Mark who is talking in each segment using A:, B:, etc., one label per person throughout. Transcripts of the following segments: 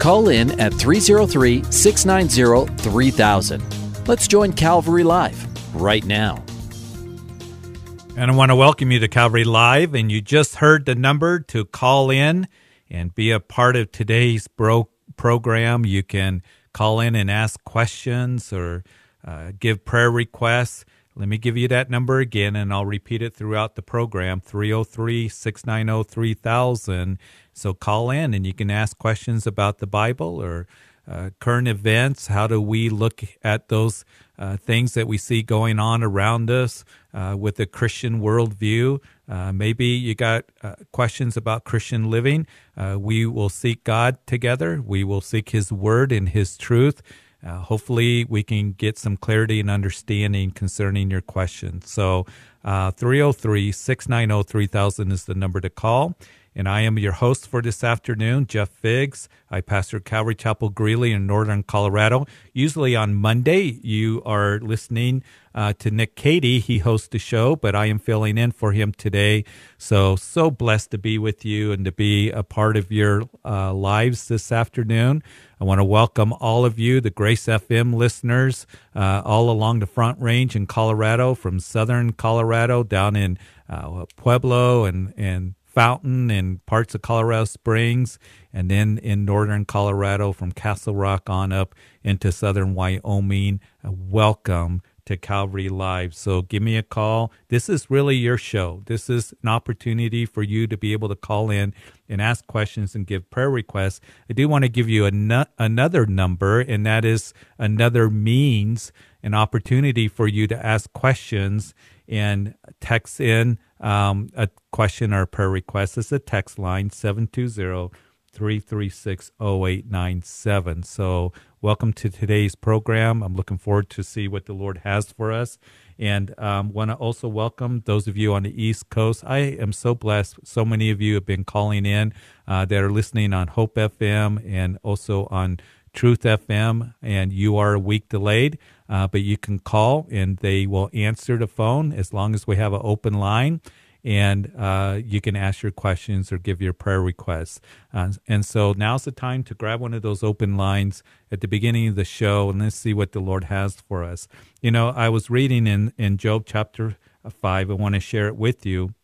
A: Call in at 303 690 3000. Let's join Calvary Live right now.
B: And I want to welcome you to Calvary Live. And you just heard the number to call in and be a part of today's bro- program. You can call in and ask questions or uh, give prayer requests. Let me give you that number again, and I'll repeat it throughout the program 303 690 3000. So call in and you can ask questions about the Bible or uh, current events. How do we look at those uh, things that we see going on around us uh, with a Christian worldview? Uh, maybe you got uh, questions about Christian living. Uh, we will seek God together. We will seek His Word and His truth. hopefully, we can get some clarity and understanding concerning your questions. So, 303 690 3000 is the number to call. And I am your host for this afternoon, Jeff Figs. I pastor Calvary Chapel Greeley in northern Colorado. Usually on Monday, you are listening uh, to Nick Cady. He hosts the show, but I am filling in for him today. So, so blessed to be with you and to be a part of your uh, lives this afternoon. I want to welcome all of you, the Grace FM listeners, uh, all along the Front Range in Colorado, from southern Colorado down in uh, Pueblo and, and Fountain and parts of Colorado Springs, and then in northern Colorado from Castle Rock on up into southern Wyoming. Welcome to Calvary Live. So give me a call. This is really your show. This is an opportunity for you to be able to call in and ask questions and give prayer requests. I do want to give you an- another number, and that is another means, an opportunity for you to ask questions and text in um, a question or a prayer request is a text line 720 336 0897. So, welcome to today's program. I'm looking forward to see what the Lord has for us. And um, want to also welcome those of you on the East Coast. I am so blessed. So many of you have been calling in uh, that are listening on Hope FM and also on Truth FM, and you are a week delayed, uh, but you can call and they will answer the phone as long as we have an open line. And uh, you can ask your questions or give your prayer requests. Uh, and so now's the time to grab one of those open lines at the beginning of the show and let's see what the Lord has for us. You know, I was reading in, in Job chapter 5. I want to share it with you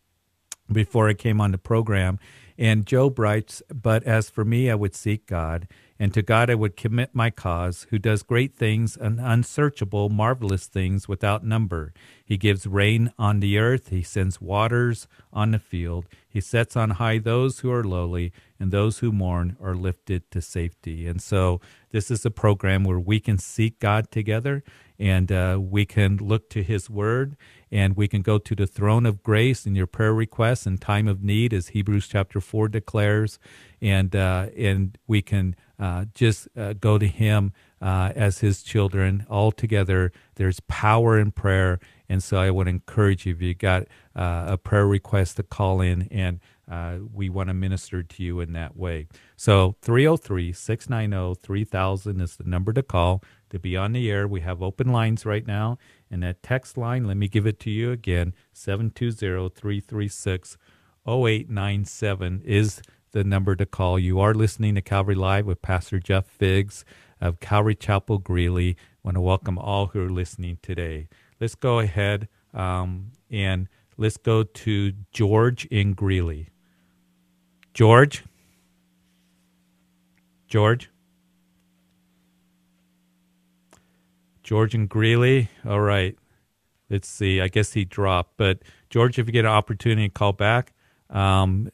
B: before I came on the program. And Job writes, But as for me, I would seek God and to God I would commit my cause, who does great things and unsearchable, marvelous things without number. He gives rain on the earth, he sends waters on the field. He sets on high those who are lowly, and those who mourn are lifted to safety. And so, this is a program where we can seek God together and uh, we can look to His Word and we can go to the throne of grace in your prayer requests in time of need, as Hebrews chapter 4 declares. And, uh, and we can uh, just uh, go to Him uh, as His children all together. There's power in prayer. And so I would encourage you if you got uh, a prayer request to call in, and uh, we want to minister to you in that way. So 303 690 3000 is the number to call to be on the air. We have open lines right now. And that text line, let me give it to you again 720 336 0897 is the number to call. You are listening to Calvary Live with Pastor Jeff Figs of Calvary Chapel Greeley. I want to welcome all who are listening today. Let's go ahead um, and let's go to George in Greeley. George? George? George in Greeley. All right. Let's see. I guess he dropped. But George, if you get an opportunity to call back, um,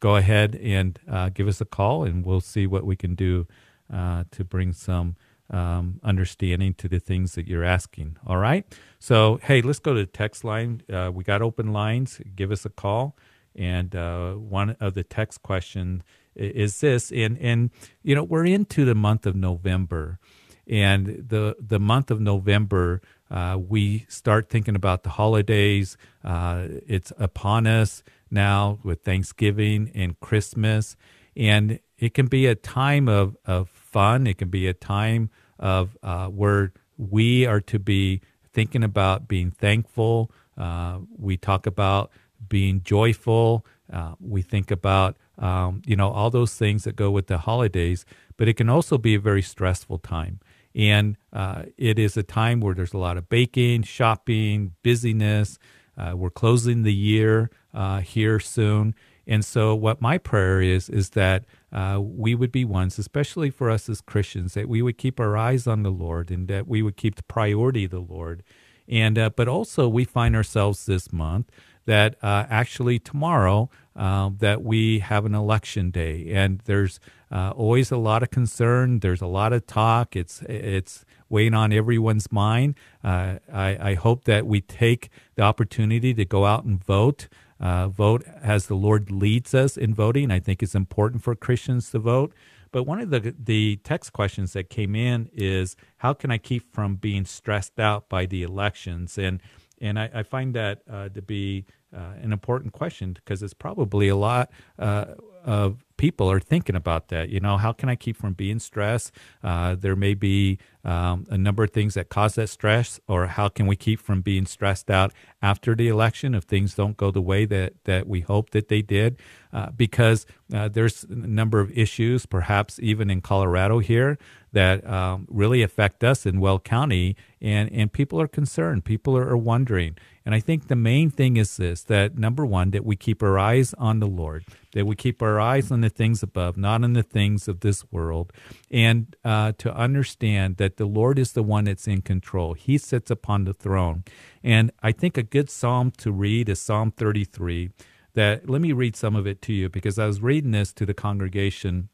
B: go ahead and uh, give us a call, and we'll see what we can do uh, to bring some um, understanding to the things that you're asking. All right. So, hey, let's go to the text line. Uh, we got open lines. Give us a call. And uh, one of the text questions is this, and and you know we're into the month of November, and the the month of November uh, we start thinking about the holidays. Uh, it's upon us now with Thanksgiving and Christmas, and it can be a time of of fun. It can be a time of uh, where we are to be thinking about being thankful. Uh, we talk about being joyful. Uh, we think about um, you know all those things that go with the holidays, but it can also be a very stressful time. And uh, it is a time where there's a lot of baking, shopping, busyness. Uh, we're closing the year uh, here soon. And so, what my prayer is, is that uh, we would be ones, especially for us as Christians, that we would keep our eyes on the Lord and that we would keep the priority of the Lord. And, uh, but also, we find ourselves this month that uh, actually tomorrow uh, that we have an election day, and there's uh, always a lot of concern. There's a lot of talk. It's it's weighing on everyone's mind. Uh, I, I hope that we take the opportunity to go out and vote. Uh, vote as the Lord leads us in voting. I think it's important for Christians to vote. But one of the the text questions that came in is how can I keep from being stressed out by the elections? And and I, I find that uh, to be uh, an important question because it's probably a lot uh, of people are thinking about that. You know, how can I keep from being stressed? Uh, there may be um, a number of things that cause that stress, or how can we keep from being stressed out after the election if things don't go the way that, that we hope that they did? Uh, because uh, there's a number of issues, perhaps even in Colorado here, that um, really affect us in Weld County, and, and people are concerned. People are, are wondering. And I think the main thing is this that number one, that we keep our eyes on the Lord, that we keep our eyes on the things above, not on the things of this world, and uh, to understand that the Lord is the one that's in control. He sits upon the throne. And I think a good psalm to read is Psalm 33. That let me read some of it to you because I was reading this to the congregation,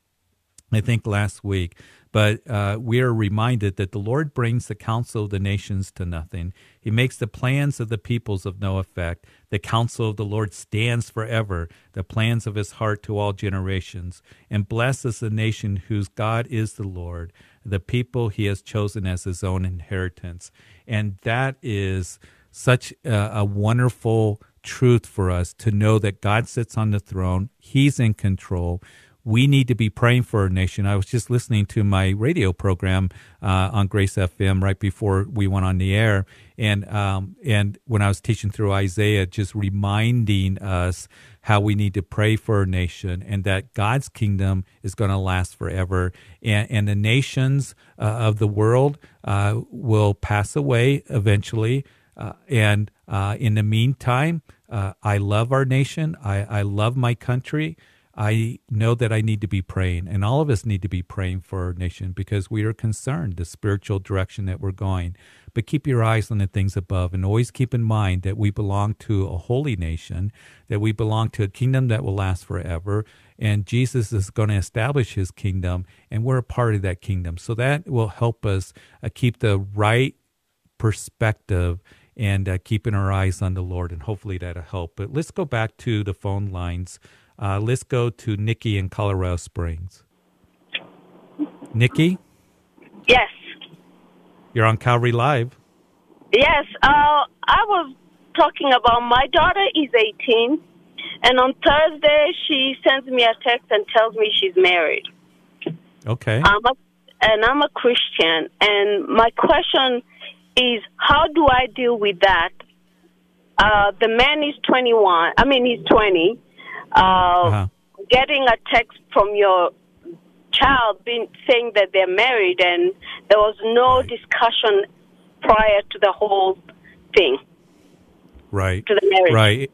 B: I think last week. But uh, we are reminded that the Lord brings the counsel of the nations to nothing. He makes the plans of the peoples of no effect. The counsel of the Lord stands forever, the plans of his heart to all generations. And blesses the nation whose God is the Lord, the people he has chosen as his own inheritance. And that is such a, a wonderful truth for us to know that God sits on the throne, he's in control we need to be praying for our nation. I was just listening to my radio program uh, on Grace FM right before we went on the air, and um, and when I was teaching through Isaiah, just reminding us how we need to pray for our nation and that God's kingdom is going to last forever, and, and the nations uh, of the world uh, will pass away eventually, uh, and uh, in the meantime, uh, I love our nation. I, I love my country. I know that I need to be praying, and all of us need to be praying for our nation because we are concerned the spiritual direction that we're going. But keep your eyes on the things above, and always keep in mind that we belong to a holy nation, that we belong to a kingdom that will last forever, and Jesus is going to establish his kingdom, and we're a part of that kingdom. So that will help us uh, keep the right perspective and uh, keeping our eyes on the Lord, and hopefully that'll help. But let's go back to the phone lines. Uh, let's go to Nikki in Colorado Springs. Nikki?
C: Yes.
B: You're on Calvary Live.
C: Yes. Uh, I was talking about my daughter is 18, and on Thursday she sends me a text and tells me she's married.
B: Okay.
C: I'm a, and I'm a Christian, and my question is, how do I deal with that? Uh, the man is 21. I mean, he's 20 uh, uh-huh. getting a text from your child being saying that they're married and there was no right. discussion prior to the whole thing.
B: Right.
C: To the marriage.
B: Right.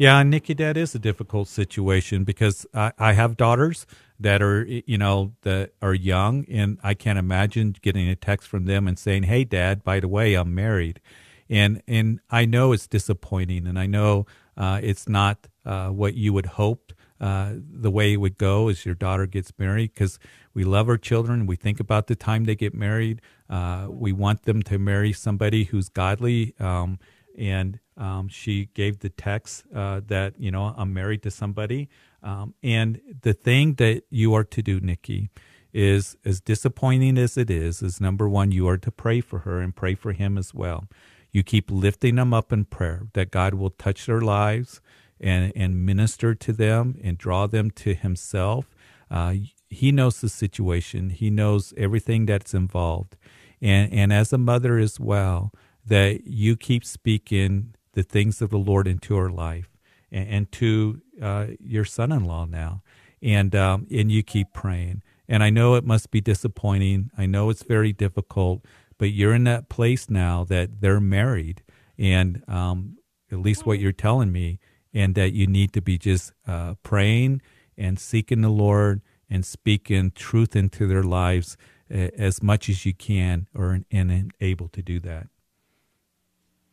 B: Yeah, Nikki, that is a difficult situation because I, I have daughters that are, you know, that are young, and I can't imagine getting a text from them and saying, "Hey, Dad, by the way, I'm married," and and I know it's disappointing, and I know uh, it's not uh, what you would hope uh, the way it would go as your daughter gets married because we love our children. We think about the time they get married. Uh, we want them to marry somebody who's godly. Um, and um, she gave the text uh, that you know I'm married to somebody, um, and the thing that you are to do, Nikki, is as disappointing as it is. Is number one, you are to pray for her and pray for him as well. You keep lifting them up in prayer that God will touch their lives and and minister to them and draw them to Himself. Uh, he knows the situation. He knows everything that's involved, and and as a mother as well, that you keep speaking the things of the Lord into her life and, and to uh, your son-in-law now, and um, and you keep praying. And I know it must be disappointing. I know it's very difficult, but you're in that place now that they're married, and um, at least what you're telling me, and that you need to be just uh, praying and seeking the Lord and speaking truth into their lives uh, as much as you can, or and, and able to do that.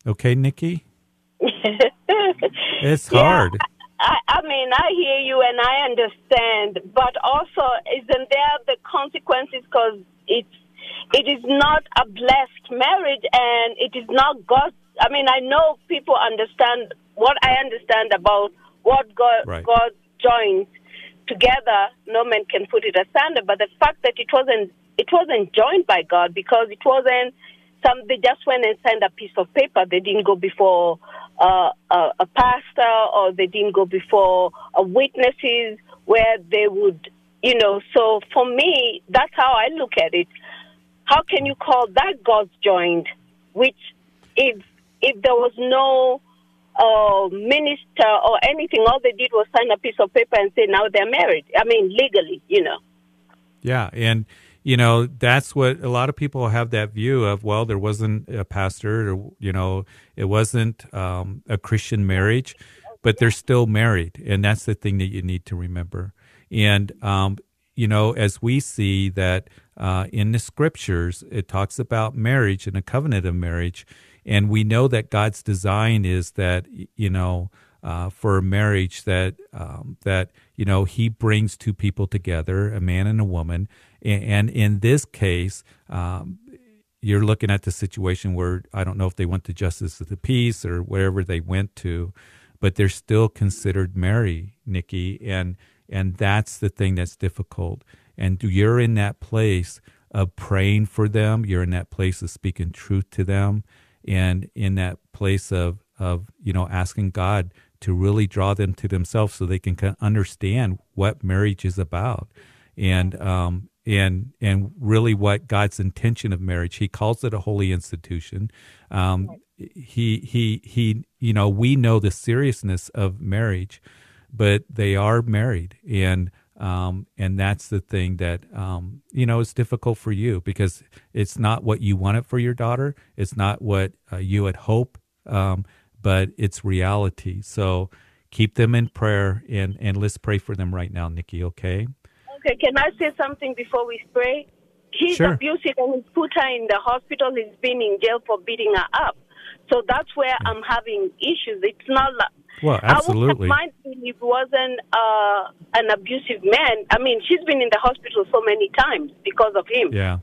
B: Okay, Nikki. it's
C: Yeah,
B: hard.
C: I, I mean, I hear you and I understand, but also, isn't there the consequences? Because it's it is not a blessed marriage, and it is not God. I mean, I know people understand what I understand about what God
B: Right.
C: God joins together. No man can put it asunder. But the fact that it wasn't it wasn't joined by God because it wasn't some. They just went and signed a piece of paper. They didn't go before uh, a, a pastor or they didn't go before uh, witnesses where they would, you know. So for me, that's how I look at it. How can you call that God's joined? Which, if if there was no uh, minister or anything, all they did was sign a piece of paper and say now they're married. I mean, legally, you know.
B: Yeah, and you know that's what a lot of people have that view of. Well, there wasn't a pastor, or you know, it wasn't um, a Christian marriage, but they're still married, and that's the thing that you need to remember. And um, you know, as we see that uh, in the scriptures, it talks about marriage and a covenant of marriage, and we know that God's design is that you know uh, for a marriage that um, that you know He brings two people together, a man and a woman, and, and in this case. Um, you're looking at the situation where I don't know if they went to justice of the peace or wherever they went to, but they're still considered married, Nikki, and and that's the thing that's difficult. And you're in that place of praying for them. You're in that place of speaking truth to them, and in that place of of you know asking God to really draw them to themselves so they can kind of understand what marriage is about, and um and and really what God's intention of marriage. He calls it a holy institution. Um, he he he. You know, we know the seriousness of marriage, but they are married, and um, and that's the thing that um, you know is difficult for you because it's not what you wanted for your daughter. It's not what uh, you had hoped, um, but it's reality. So keep them in prayer, and and let's pray for them right now, Nikki. Okay.
C: Okay, can I say something before we pray? He's
B: Sure.
C: abusive and he's put her in the hospital. He's been in jail for beating her up. So that's where I'm having issues. It's not like.
B: Well,
C: I
B: absolutely.
C: wouldn't if it wasn't uh, an abusive man. I mean, she's been in the hospital so many times because of him.
B: Yeah,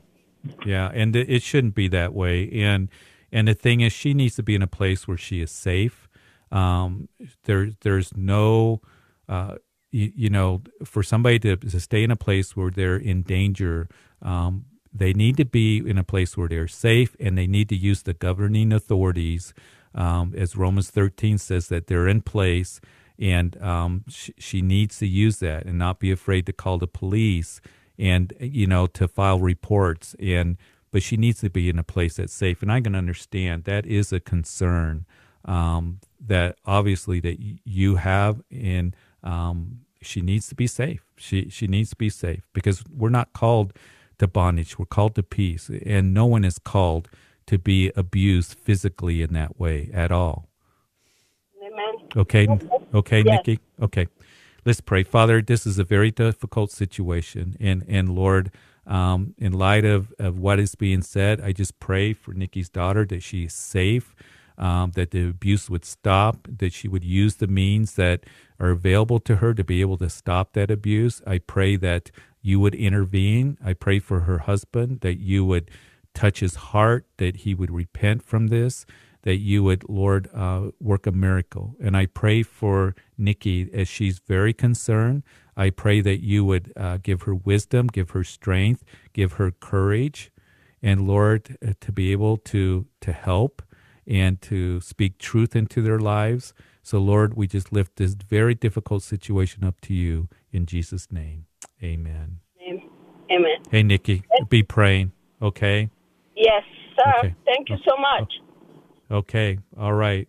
B: yeah, and it it shouldn't be that way. And and the thing is, she needs to be in a place where she is safe. Um, there there's no, uh, you, you know, for somebody to, to stay in a place where they're in danger. Um, they need to be in a place where they're safe, and they need to use the governing authorities, um, as Romans 13 says that they're in place, and um, she, she needs to use that and not be afraid to call the police and you know to file reports and but she needs to be in a place that's safe. And i can understand that is a concern um, that obviously that you have and um, she needs to be safe. She she needs to be safe because we're not called to bondage. We're called to peace and no one is called to be abused physically in that way at all
C: Amen.
B: Okay, okay,
C: Yes.
B: Nikki. Okay, let's pray. Father, this is a very difficult situation, and and Lord, um, in light of of what is being said, I just pray for Nikki's daughter that she is safe, um, that the abuse would stop, that she would use the means that are available to her to be able to stop that abuse. I pray that you would intervene. I pray for her husband that you would touch his heart, that he would repent from this, that you would, Lord, uh, work a miracle. And I pray for Nikki as she's very concerned. I pray that you would uh, give her wisdom, give her strength, give her courage, and Lord, uh, to be able to to help and to speak truth into their lives. So, Lord, we just lift this very difficult situation up to you in Jesus' name. Amen.
C: Amen.
B: Hey, Nikki, be praying, okay?
C: Yes, sir.
B: Okay.
C: Thank you so much.
B: Okay, all right.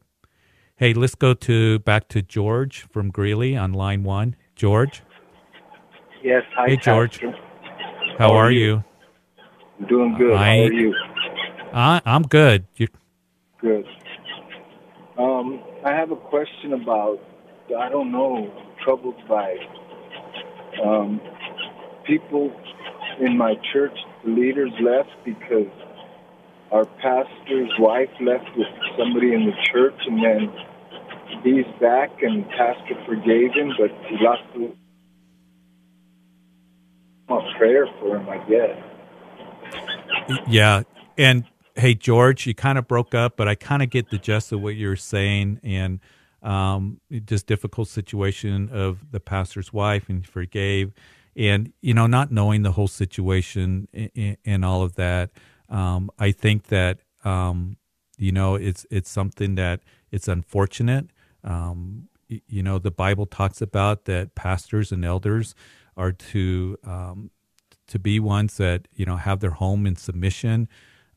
B: Hey, let's go to back to George from Greeley on line one. George,
D: Yes, hi,
B: Hey, George.
D: Pastor.
B: how are you?
D: Doing good.
B: I-
D: How are you?
B: I, I'm good. You,
D: Good. Um, I have a question about, I don't know, troubled by um, people in my church. The leaders left because our pastor's wife left with somebody in the church, and then he's back, and pastor forgave him, but he lost the prayer for him, I guess.
B: Yeah. And hey, George, you kind of broke up, but I kind of get the gist of what you're saying. And um, just difficult situation of the pastor's wife and forgave. And, you know, not knowing the whole situation and, and all of that, um, I think that, um, you know, it's, it's something that it's unfortunate. Um, you know, the Bible talks about that pastors and elders are to, um, to be ones that you know have their home in submission.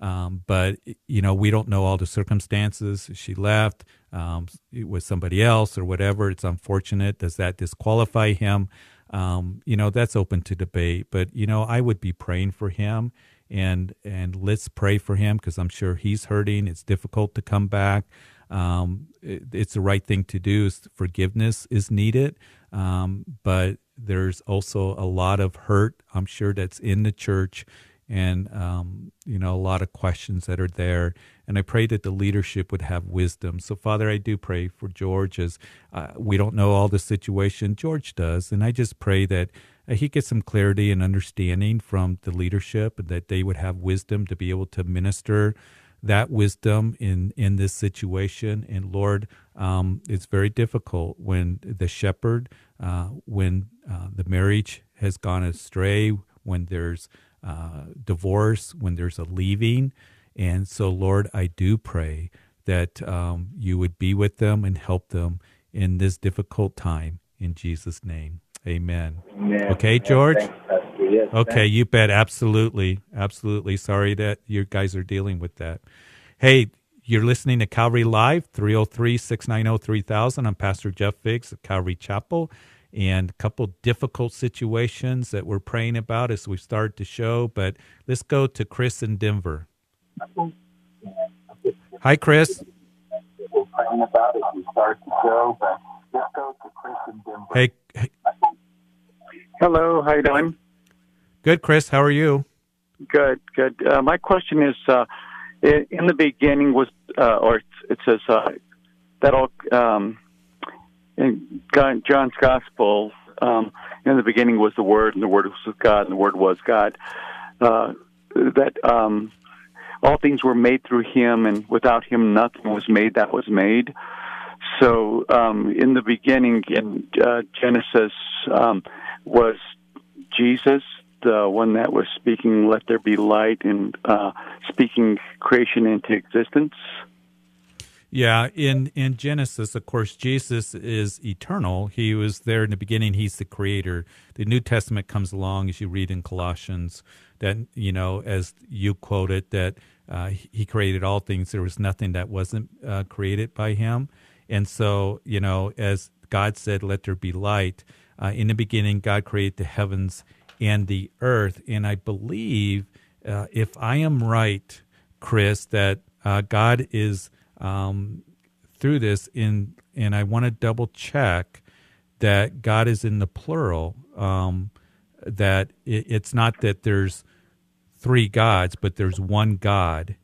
B: Um, but you know we don't know all the circumstances. She left um, with somebody else or whatever. It's unfortunate. Does that disqualify him? You know that's open to debate. But you know I would be praying for him and and let's pray for him because I'm sure he's hurting. It's difficult to come back. Um, it, it's the right thing to do. Forgiveness is needed, um, but there's also a lot of hurt. I'm sure that's in the church, and um, you know a lot of questions that are there. And I pray that the leadership would have wisdom. So, Father, I do pray for George as uh, we don't know all the situation. George does, and I just pray that uh, he gets some clarity and understanding from the leadership, that they would have wisdom to be able to minister that wisdom in in this situation. And Lord, um, it's very difficult when the shepherd, uh, when uh, the marriage has gone astray, when there's uh, divorce, when there's a leaving. And so, Lord, I do pray that um, you would be with them and help them in this difficult time. In Jesus' name, Amen.
D: Amen.
B: Okay, George?
D: Thanks, Yes,
B: Okay,
D: thanks.
B: you bet. Absolutely. Absolutely. Sorry that you guys are dealing with that. Hey, you're listening to Calvary Live, 303 690 3000. I'm Pastor Jeff Figs of Calvary Chapel. And a couple difficult situations that we're praying about as we start the show. But let's go to Chris in Denver. Hi, Chris.
E: praying about it. We start the show, but let's go to Chris in Denver.
B: Hey, hey,
E: Hello, how you doing?
B: good, Chris. How are you?
E: Good, good. Uh, my question is, uh, in the beginning was, uh, or it, it says uh, that all um, in John's Gospel. Um, in the beginning was the Word, and the Word was with God, and the Word was God. Uh, that um, all things were made through Him, and without Him, nothing was made that was made. So, um, in the beginning, in uh, Genesis, um, was Jesus, the one that was speaking, "Let there be light," and uh, speaking creation into existence.
B: Yeah, in in Genesis, of course, Jesus is eternal. He was there in the beginning. He's the creator. The New Testament comes along as you read in Colossians that you know, as you quoted, that uh, he created all things. There was nothing that wasn't uh, created by him. And so, you know, as God said, "Let there be light." Uh, in the beginning, God created the heavens and the earth. And I believe, uh, if I am right, Chris, that uh, God is um, through this in, and I want to double check that God is in the plural. Um, that it, it's not that there's three gods, but there's one God,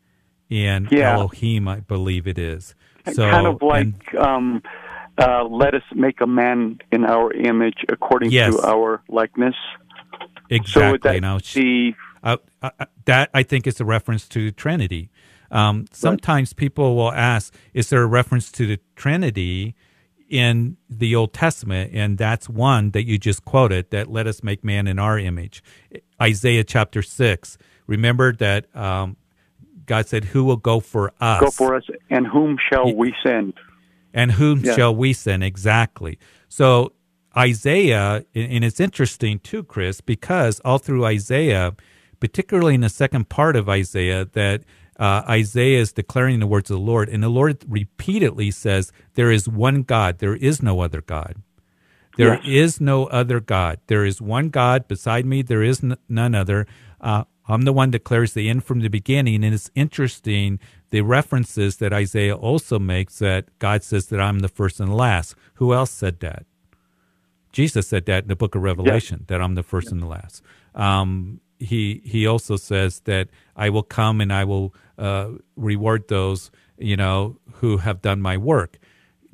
B: and
E: Yeah.
B: Elohim, I believe it is. So
E: kind of like
B: and-
E: um, uh, let us make a man in our image according
B: Yes.
E: to our likeness.
B: exactly.
E: So
B: now,
E: be
B: Uh, uh, that I think is a reference to Trinity. Um, sometimes people will ask, is there a reference to the Trinity in the Old Testament? And that's one that you just quoted that let us make man in our image. Isaiah chapter 6. Remember that um, God said, Who will go for us?
E: Go for us, and whom shall we send?
B: And whom yeah. shall we send? Exactly. So Isaiah, and it's interesting too, Chris, because all through Isaiah, particularly in the second part of Isaiah, that uh, Isaiah is declaring the words of the Lord, and the Lord repeatedly says, There is one God, there is no other God. There yes. is no other God. There is one God beside me, there is n- none other. Uh, I'm the one that declares the end from the beginning. And it's interesting the references that Isaiah also makes that God says that I'm the first and the last. Who else said that? Jesus said that in the book of Revelation, yeah. that I'm the first yeah. and the last. Um, he he also says that I will come and I will uh, reward those you know who have done my work.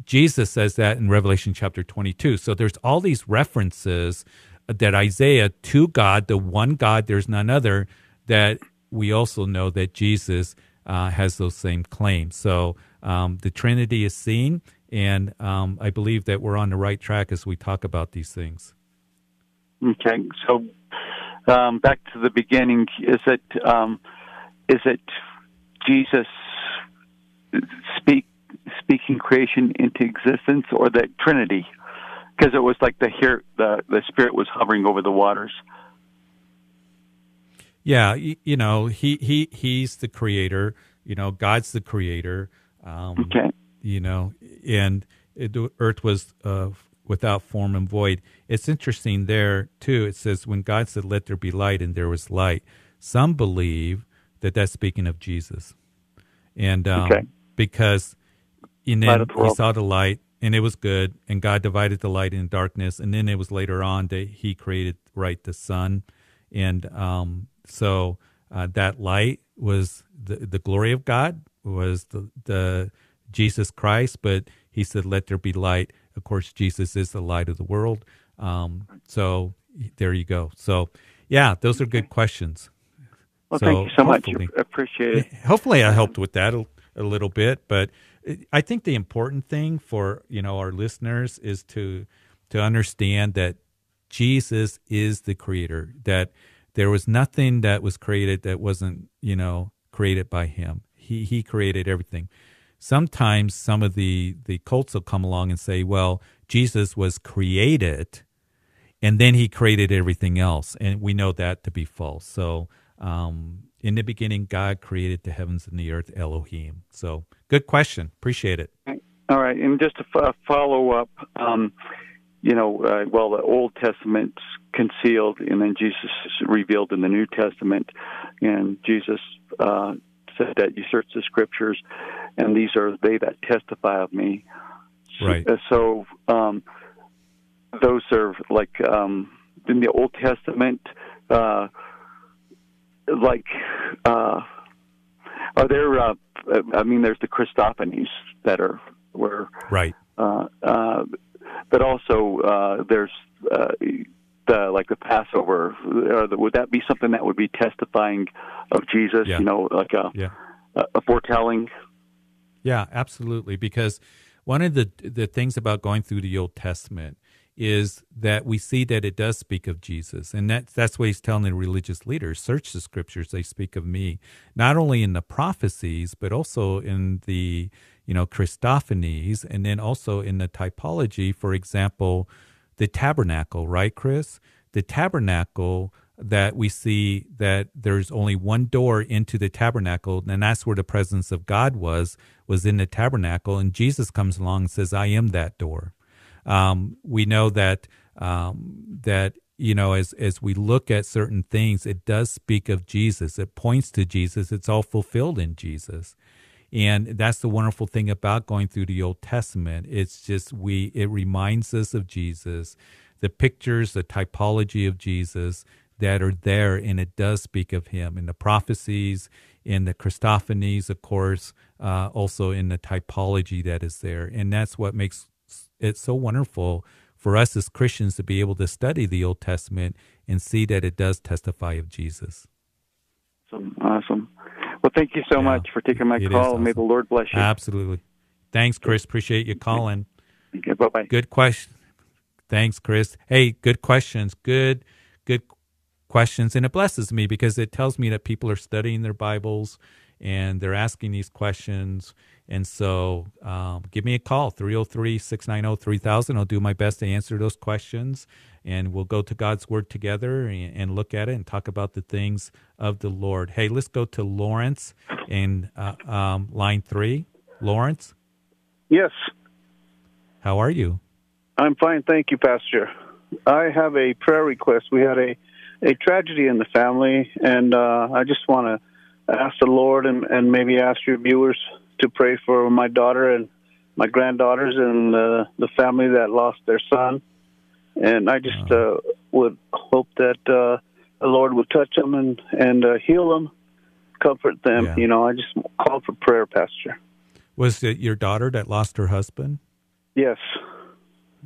B: Jesus says that in Revelation chapter 22. So there's all these references that Isaiah to God, the one God, there's none other, that we also know that Jesus uh, has those same claims. So um, the Trinity is seen, and um, I believe that we're on the right track as we talk about these things.
E: Okay, so um, back to the beginning. Is it um, is it Jesus speak speaking creation into existence, or the Trinity? Because it was like the here the the Spirit was hovering over the waters.
B: Yeah, you, know, he he he's the creator. You know, God's the creator.
E: Um, okay.
B: You know, and it, the earth was uh, without form and void. It's interesting there too. It says when God said, "Let there be light," and there was light. Some believe that that's speaking of Jesus, and um, okay. because and then he saw the light and it was good, and God divided the light and darkness, and then it was later on that He created right the sun, and um, so uh, that light was the, the glory of God, was the, the Jesus Christ, but he said, let there be light. Of course, Jesus is the light of the world. Um, so there you go. So, yeah, those are good questions.
E: Well, so thank you so much. Appreciate it.
B: Hopefully, I helped with that a, a, little bit. But I think the important thing for you know our listeners is to to understand that Jesus is the Creator. That there was nothing that was created that wasn't, you know, created by him. He he created everything. Sometimes some of the the cults will come along and say, well, Jesus was created and then he created everything else. And we know that to be false. So um, in the beginning, God created the heavens and the earth, Elohim. So good question. Appreciate it.
E: All right. And just to f- follow up, um, you know, uh, well, the Old Testament's concealed, and then Jesus is revealed in the New Testament, and Jesus uh, said that you search the Scriptures, and these are they that testify of me.
B: Right.
E: So, so um, those are like um, in the Old Testament, uh, like. Uh, are there? Uh, I mean, there's the Christophanies that are where
B: right.
E: Uh, uh, but also uh, there's uh, the like the Uh, the, would that be something that would be testifying of Jesus?
B: Yeah.
E: You know, like a,
B: yeah.
E: a, a foretelling.
B: Yeah, absolutely. Because one of the the things about going through the Old Testament is that we see that it does speak of Jesus. And that, that's what he's telling the religious leaders search the scriptures, they speak of me, not only in the prophecies, but also in the you know, Christophanies, and then also in the typology, for example, the tabernacle, right, Chris? The tabernacle that we see that there's only one door into the tabernacle, and that's where the presence of God was, was in the tabernacle. And Jesus comes along and says, I am that door. Um, we know that um, that you know as as we look at certain things, it does speak of Jesus. It points to Jesus. It's all fulfilled in Jesus. And that's the wonderful thing about going through the Old Testament. It's just we it reminds us of Jesus, the pictures, the typology of Jesus that are there, and it does speak of him in the prophecies, in the Christophanies, of course, uh, also in the typology that is there. And that's what makes it so wonderful for us as Christians to be able to study the Old Testament and see that it does testify of Jesus.
E: Awesome. Awesome. Well, thank you so
B: Yeah.
E: much for taking my call. May the Lord bless you.
B: Absolutely. Thanks, Chris. Appreciate you calling.
E: Okay, bye bye.
B: Good question. Thanks, Chris. Hey, good questions. Good, good questions. And it blesses me because it tells me that people are studying their Bibles and they're asking these questions. And so um, give me a call, 303 690 3000. I'll do my best to answer those questions. And we'll go to God's Word together and, and look at it and talk about the things of the Lord. Hey, let's go to Lawrence in uh, um, line three. Lawrence,
F: Yes,
B: how are you?
F: I'm fine. Thank you, Pastor. I have a prayer request. We had a, a tragedy in the family, and uh, I just want to ask the Lord and, and maybe ask your viewers to pray for my daughter and my granddaughters and uh, the family that lost their son. And I just uh, would hope that uh, the Lord would touch them and, and uh, heal them, comfort them.
B: Yeah.
F: You know, I just call for prayer, Pastor.
B: Was it your daughter that lost her husband?
F: Yes.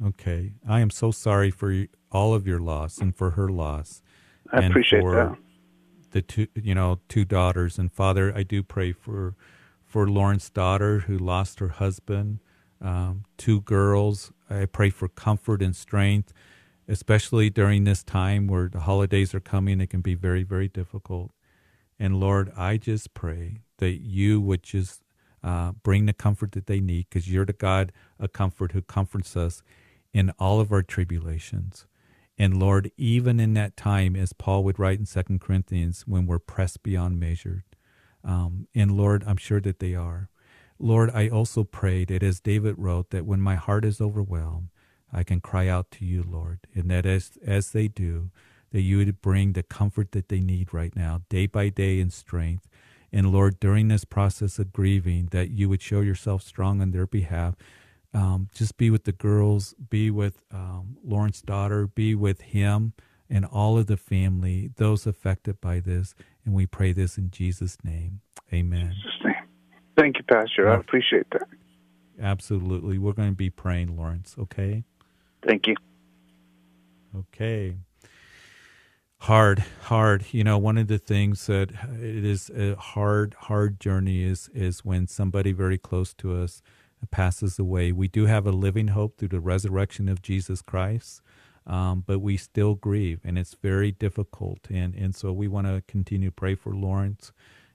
B: Okay. I am so sorry for all of your loss and for her loss.
F: I
B: and
F: appreciate
B: for
F: that.
B: The two, you know, two daughters. And Father, I do pray for for Lauren's daughter who lost her husband. Um, two girls. I pray for comfort and strength, especially during this time where the holidays are coming. It can be very, very difficult. And Lord, I just pray that you would just uh, bring the comfort that they need because you're the God of comfort who comforts us in all of our tribulations. And Lord, even in that time, as Paul would write in Second Corinthians, when we're pressed beyond measure, um, and Lord, I'm sure that they are. Lord, I also pray that as David wrote, that when my heart is overwhelmed, I can cry out to you, Lord, and that as as they do, that you would bring the comfort that they need right now, day by day, in strength. And Lord, during this process of grieving, that you would show yourself strong on their behalf. Um, just be with the girls, be with um, Lauren's daughter, be with him and all of the family, those affected by this. And we pray this in Jesus' name. Amen.
F: Jesus' name. Thank you, Pastor. I appreciate that.
B: Absolutely. We're going to be praying, Lawrence, okay?
F: Thank you.
B: Okay. Hard, hard. You know, one of the things that it is a hard, hard journey is is when somebody very close to us passes away. We do have a living hope through the resurrection of Jesus Christ, um, but we still grieve, and it's very difficult. And and so we want to continue to pray for Lawrence,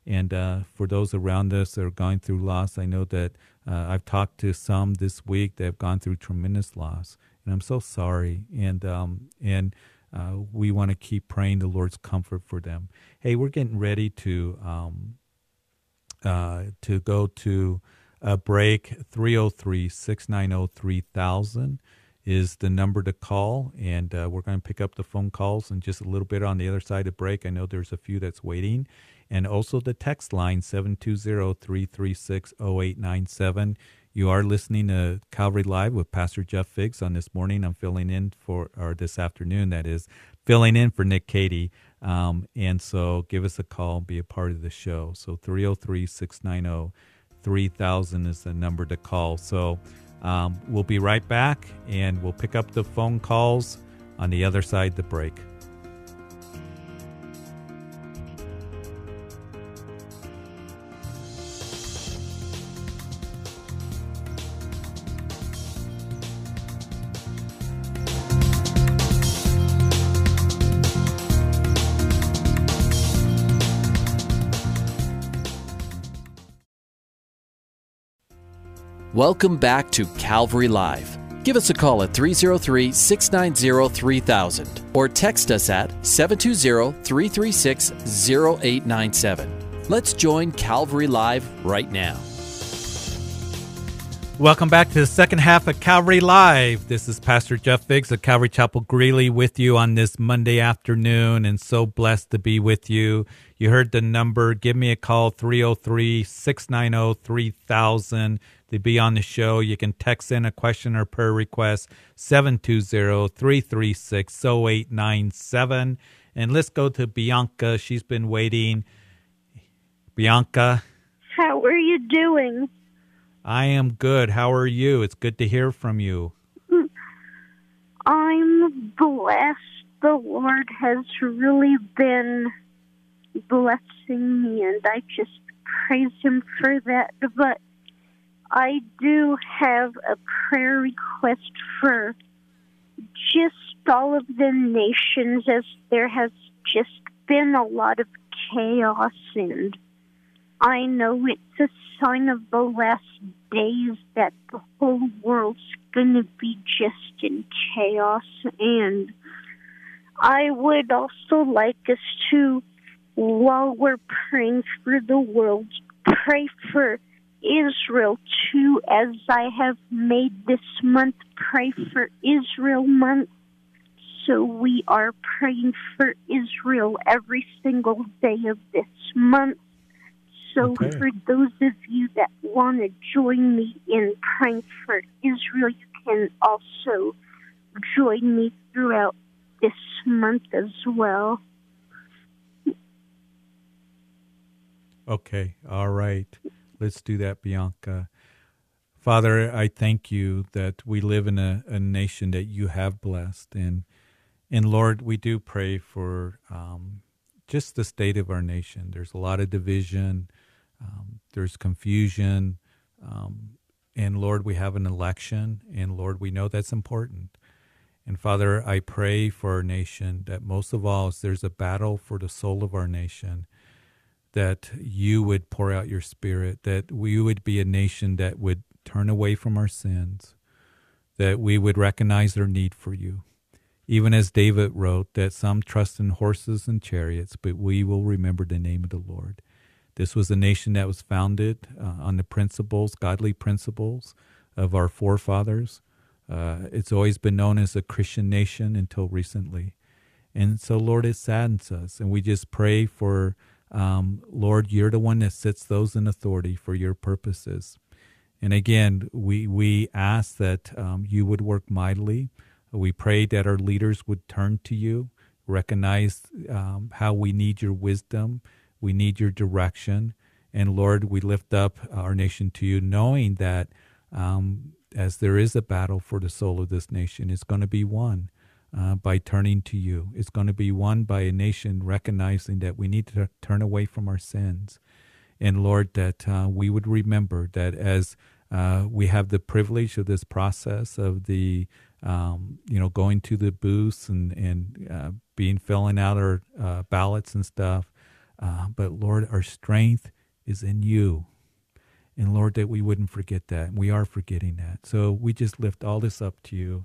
B: and uh, for those around us that are going through loss. I know that uh, I've talked to some this week that have gone through tremendous loss, and I'm so sorry. And um, and uh, we want to keep praying the Lord's comfort for them. Hey, we're getting ready to um, uh, to go to a break. 303 690 3000 is the number to call. And uh, we're going to pick up the phone calls in just a little bit on the other side of break. I know there's a few that's waiting. And also the text line 720 336 0897. You are listening to Calvary Live with Pastor Jeff Figs on this morning. I'm filling in for, or this afternoon, that is, filling in for Nick Cady. Um, and so give us a call and be a part of the show. So 303 690 3000 is the number to call. So um, we'll be right back and we'll pick up the phone calls on the other side the break.
A: Welcome back to Calvary Live. Give us a call at 303 690 3000 or text us at 720 336 0897. Let's join Calvary Live right now.
B: Welcome back to the second half of Calvary Live. This is Pastor Jeff Biggs of Calvary Chapel Greeley with you on this Monday afternoon and so blessed to be with you. You heard the number. Give me a call 303 690 3000 to be on the show. You can text in a question or prayer request 720 336 0897. And let's go to Bianca. She's been waiting. Bianca,
G: How are you doing?
B: I am good. How are you? It's good to hear from you.
G: I'm blessed. The Lord has really been blessing me, and I just praise Him for that. But I do have a prayer request for just all of the nations as there has just been a lot of chaos and I know it's a sign of the last days that the whole world's to be just in chaos and I would also like us to while we're praying for the world pray for Israel too, as I have made this month pray for Israel month. So we are praying for Israel every single day of this month. So
B: Okay.
G: for those of you that want to join me in praying for Israel, you can also join me throughout this month as well.
B: Okay. All right. Let's do that, Bianca. Father, I thank you that we live in a, a nation that you have blessed. And, and Lord, we do pray for um, just the state of our nation. There's a lot of division, um, there's confusion. Um, and Lord, we have an election. And Lord, we know that's important. And Father, I pray for our nation that most of all, there's a battle for the soul of our nation, that you would pour out your spirit, that we would be a nation that would turn away from our sins, that we would recognize their need for you. Even as David wrote, that some trust in horses and chariots, but we will remember the name of the Lord. This was a nation that was founded uh, on the principles, godly principles of our forefathers. Uh, it's always been known as a Christian nation until recently. And so, Lord, it saddens us. And we just pray for, um, Lord, you're the one that sets those in authority for your purposes. And again, we, we ask that um, you would work mightily. We pray that our leaders would turn to you, recognize um, how we need your wisdom, we need your direction. And Lord, we lift up our nation to you, knowing that um, as there is a battle for the soul of this nation, it's going to be won uh, by turning to you. It's going to be won by a nation recognizing that we need to turn away from our sins. And Lord, that uh, we would remember that as uh, we have the privilege of this process of the, um, you know, going to the booths and and uh, being filling out our uh, ballots and stuff. Uh, but Lord, our strength is in you. And Lord, that we wouldn't forget that. We are forgetting that. So we just lift all this up to you,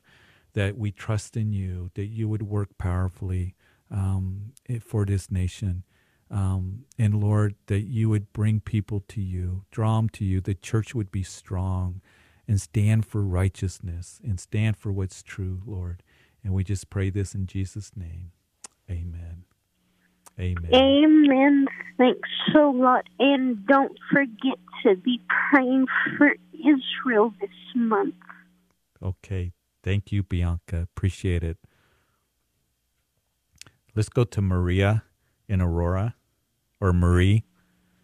B: that we trust in you, that you would work powerfully um, eh, for this nation. Um, and Lord, that you would bring people to you, draw them to you. The church would be strong and stand for righteousness and stand for what's true, Lord. And we just pray this in Jesus' name. Amen. Amen.
G: Amen. Thanks so lot. And don't forget to be praying for Israel this month.
B: Okay. Thank you, Bianca. Appreciate it. Let's go to Maria in Aurora or Marie.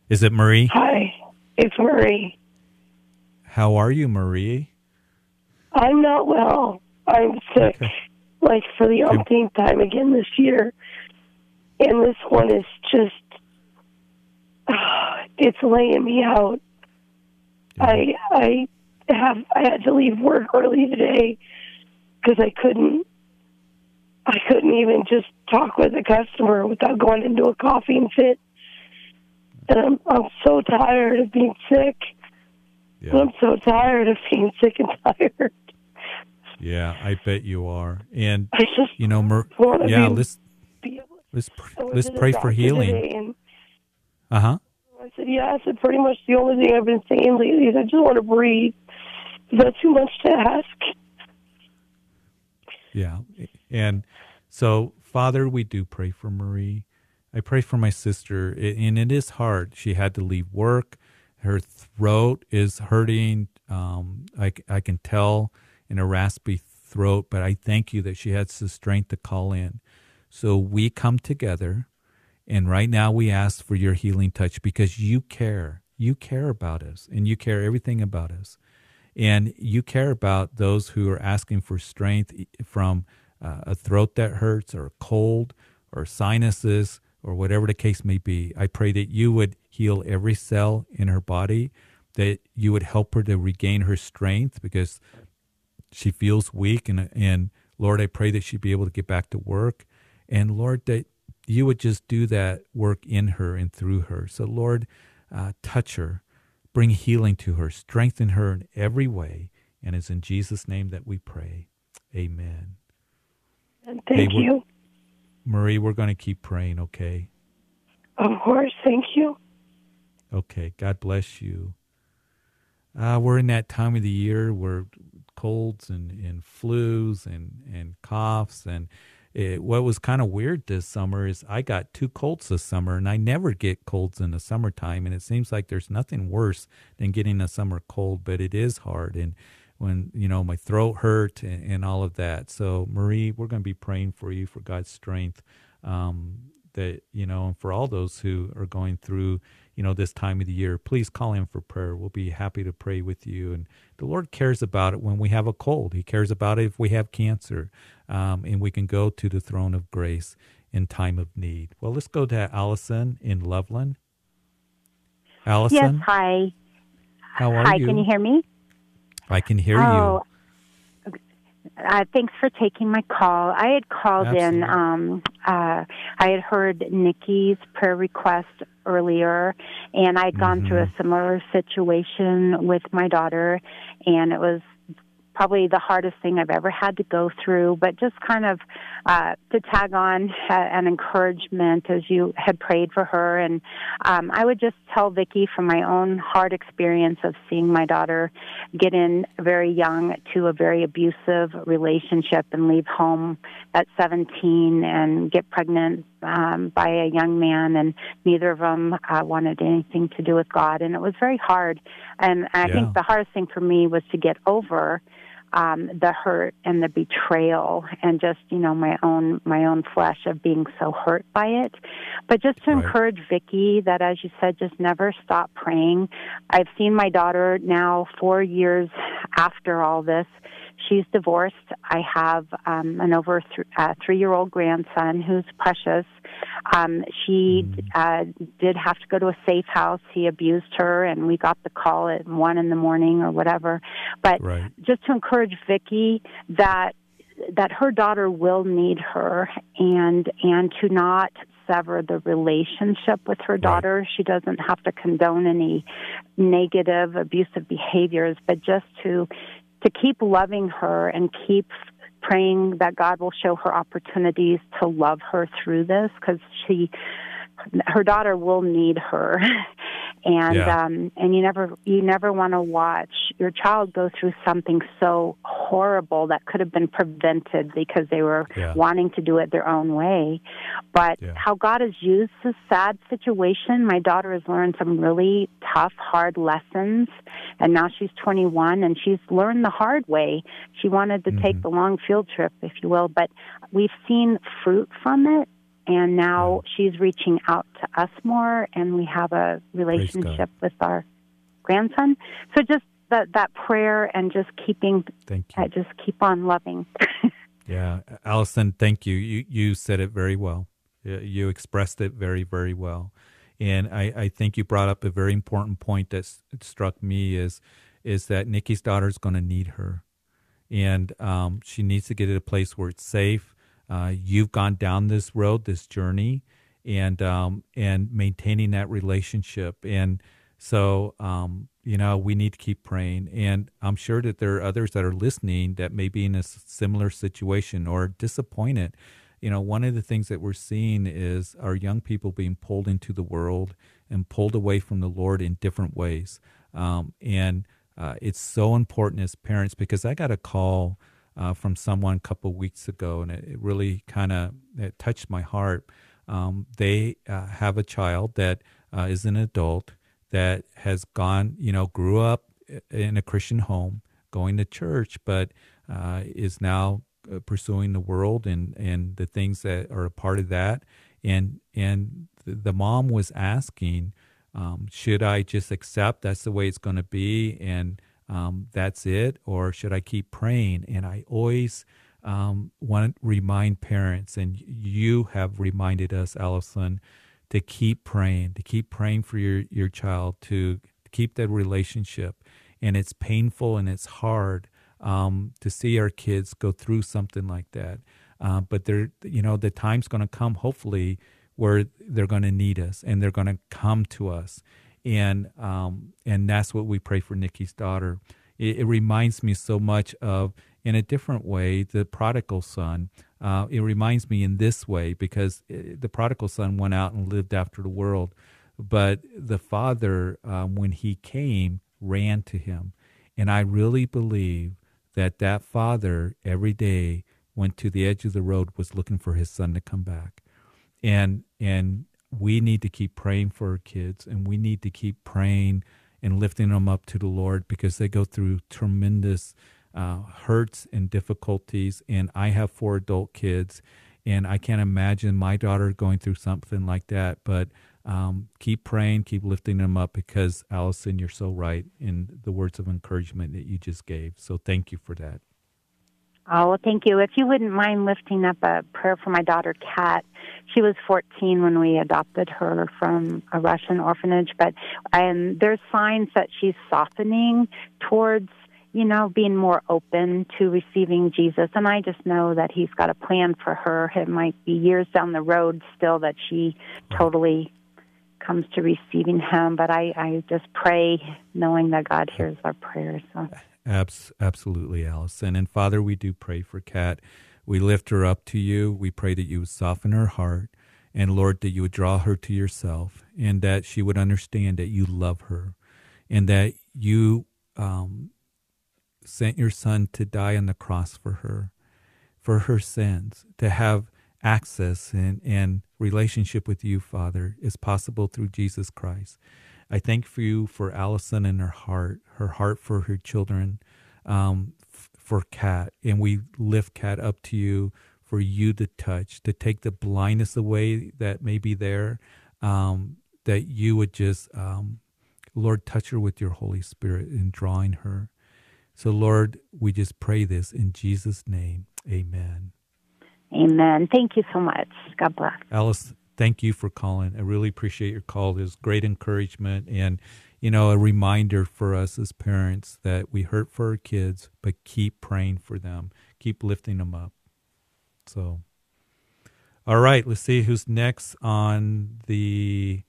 B: Is it Marie?
H: Hi, it's Marie.
B: How are you, Marie?
H: I'm not well. I'm sick, like for the umpteenth time again this year. And this one is just, it's laying me out. I I have I had to leave work early today because I couldn't I couldn't even just talk with a customer without going into a coughing fit. And I'm I'm so tired of being sick. I'm so tired of being sick and tired.
B: Yeah, I bet you are. And
H: I just
B: you know,
H: wanna
B: yeah,
H: be-
B: let's
H: be
B: let's pr- let's pray for healing. Uh huh.
H: I said, yeah, I said pretty much the only thing I've been saying lately is I just want to breathe. Is that too much to ask?
B: Yeah. And so, Father, we do pray for Marie. I pray for my sister, and it is hard. She had to leave work. Her throat is hurting. Um, I, I can tell in a raspy throat, but I thank you that she has the strength to call in. So we come together, and right now we ask for your healing touch because you care. You care about us, and you care everything about us and you care about those who are asking for strength from uh, a throat that hurts or a cold or sinuses or whatever the case may be. I pray that you would heal heal every cell in her body, that you would help her to regain her strength because she feels weak. And, and Lord, I pray that she'd be able to get back to work. And Lord, that you would just do that work in her and through her. So, Lord, uh, touch her, bring healing to her, strengthen her in every way. And it's in Jesus' name that we pray. Amen.
H: And thank
B: Hey,
H: you.
B: Marie, we're going to keep praying, okay?
H: Of course, thank you.
B: Okay. God bless you. Uh, we're in that time of the year where colds and, and flus and, and coughs. And it, what was kind of weird this summer is I got two colds this summer, and I never get colds in the summertime. And it seems like there's nothing worse than getting a summer cold, but it is hard. And when, you know, my throat hurt and, and all of that. So, Marie, we're going to be praying for you for God's strength. Um, that, you know, and for all those who are going through, you know, this time of the year, please call in for prayer. We'll be happy to pray with you. And the Lord cares about it when we have a cold. He cares about it if we have cancer. Um, and we can go to the throne of grace in time of need. Well, let's go to Allison in Loveland. Allison,
I: Yes, hi.
B: how are
I: hi,
B: you?
I: can you hear me?
B: I can hear
I: oh, Uh, thanks for taking my call. I had called in. Um, uh, I had heard Nikki's prayer request earlier, and I'd gone through
B: Mm-hmm.
I: a similar situation with my daughter, and it was probably the hardest thing I've ever had to go through. But just kind of uh, to tag on uh, an encouragement as you had prayed for her, and um, I would just tell Vicki from my own hard experience of seeing my daughter get in very young to a very abusive relationship and leave home at 17 and get pregnant um, by a young man, and neither of them uh, wanted anything to do with God, and it was very hard. And I
J: Yeah.
I: think the hardest thing for me was to get over um, the hurt and the betrayal, and just you know my own my own flesh of being so hurt by it. But just to
J: Right.
I: encourage Vicky that, as you said, just never stop praying. I've seen my daughter now four years after all this. She's divorced. I have um, an over th- uh, three year old grandson who's precious. Um, she uh, did have to go to a safe house. He abused her, and we got the call at one in the morning or whatever. But
B: Right.
I: just to encourage Vicky that that her daughter will need her and and to not sever the relationship with her daughter she doesn't have to condone any negative abusive behaviors but just to to keep loving her and keep praying that God will show her opportunities to love her through this because she her daughter will need her. And
J: Yeah.
I: um and you never you never want to watch your child go through something so horrible that could have been prevented because they were
J: Yeah.
I: wanting to do it their own way. But how God has used this sad situation my daughter has learned some really tough hard lessons. And now she's 21 and she's learned the hard way. She wanted to take the long field trip if you will but we've seen fruit from it and now she's reaching out to us more and we have a relationship with our grandson so just that that prayer and just keeping
B: Thank you.
I: uh, just keep on loving
B: Yeah, Allison, thank you. You you said it very well. You- expressed it very very well, and I, I think you brought up a very important point that s- struck me is is that Nikki's daughter is going to need her, and um, she needs to get to a place where it's safe. Uh, you've gone down this road, this journey, and um, and maintaining that relationship, and so um, you know we need to keep praying. And I'm sure that there are others that are listening that may be in a similar situation or disappointed. You know, one of the things that we're seeing is our young people being pulled into the world and pulled away from the Lord in different ways. Um, and uh, it's so important as parents because I got a call uh, from someone a couple weeks ago, and it, it really kind of it touched my heart. Um, they uh, have a child that uh, is an adult that has gone, you know, grew up in a Christian home, going to church, but uh, is now uh, pursuing the world and, and the things that are a part of that. And and the, the mom was asking, um, should I just accept that's the way it's going to be and um, that's it, or should I keep praying? And I always um, want to remind parents, and you have reminded us, Allison, to keep praying, to keep praying for your, your child, to keep that relationship. And it's painful and it's hard um, to see our kids go through something like that. Uh, but they're, you know, the time's going to come, hopefully, where they're going to need us and they're going to come to us. And, um, and that's what we pray for Nikki's daughter. It, it reminds me so much of, in a different way, the prodigal son. Uh, it reminds me in this way because uh, the prodigal son went out and lived after the world, but the father, um, when he came, ran to him. And I really believe that that father every day went to the edge of the road was looking for his son to come back. And and we need to keep praying for our kids and we need to keep praying and lifting them up to the Lord because they go through tremendous uh, hurts and difficulties. And I have four adult kids, and I can't imagine my daughter going through something like that. But um, keep praying, keep lifting them up because, Allison, you're so right in the words of encouragement that you just gave. So thank you for that.
I: Oh, well, thank you. If you wouldn't mind lifting up a prayer for my daughter, Kat. She was 14 when we adopted her from a Russian orphanage, but and there's signs that she's softening towards you know, being more open to receiving Jesus. And I just know that He's got a plan for her. It might be years down the road still that she totally comes to receiving Him. But I, I just pray knowing that God hears our prayers. So.
B: Abs- absolutely, Allison. And Father, we do pray for Kat. We lift her up to you. We pray that you would soften her heart. And Lord, that you would draw her to yourself and that she would understand that you love her and that you um, sent your son to die on the cross for her, for her sins, to have access and, and relationship with you, Father, is possible through Jesus Christ. I thank for you for Allison and her heart, her heart for her children, um, f- for Kat, and we lift Kat up to you for you to touch, to take the blindness away that may be there, um, that you would just, um, Lord, touch her with your Holy Spirit in drawing her. So, Lord, we just pray this in Jesus' name. Amen.
I: Amen. Thank you so much. God bless.
B: Alice, thank you for calling. I really appreciate your call. It was great encouragement and, you know, a reminder for us as parents that we hurt for our kids, but keep praying for them, keep lifting them up. So, all right, let's see who's next on the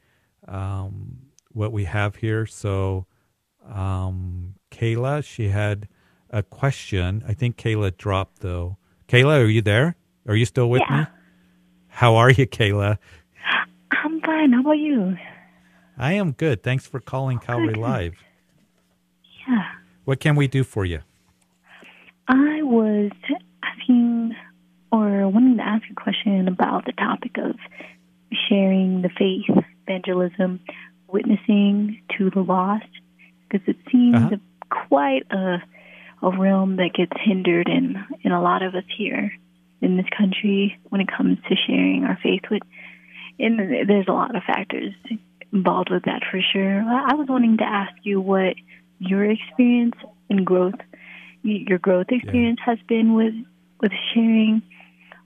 B: um, what we have here. So, um, Kayla, she had a question. I think Kayla dropped though. Kayla, are you there? Are you still with
J: yeah.
B: me? How are you, Kayla?
J: I'm fine. How about you?
B: I am good. Thanks for calling Calvary Live.
J: Yeah.
B: What can we do for you?
J: I was asking or wanting to ask a question about the topic of sharing the faith, evangelism, witnessing to the lost, because it seems
B: Uh-huh.
J: quite a a realm that gets hindered in in a lot of us here in this country when it comes to sharing our faith with. And there's a lot of factors involved with that for sure. I was wanting to ask you what your experience and growth, your growth experience has been with with sharing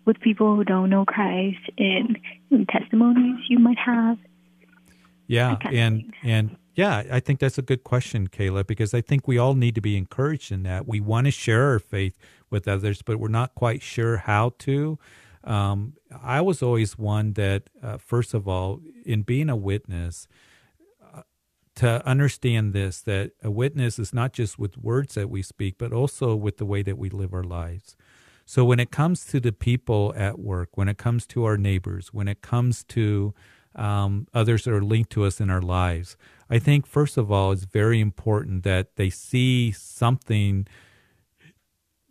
J: with people who don't know Christ and, and testimonies you might have.
B: Yeah, and and yeah, I think that's a good question, Kayla, because I think we all need to be encouraged in that. We want to share our faith with others, but we're not quite sure how to. Um, I was always one that, uh, first of all, in being a witness, uh, to understand this that a witness is not just with words that we speak, but also with the way that we live our lives. So when it comes to the people at work, when it comes to our neighbors, when it comes to um, others that are linked to us in our lives, I think first of all it's very important that they see something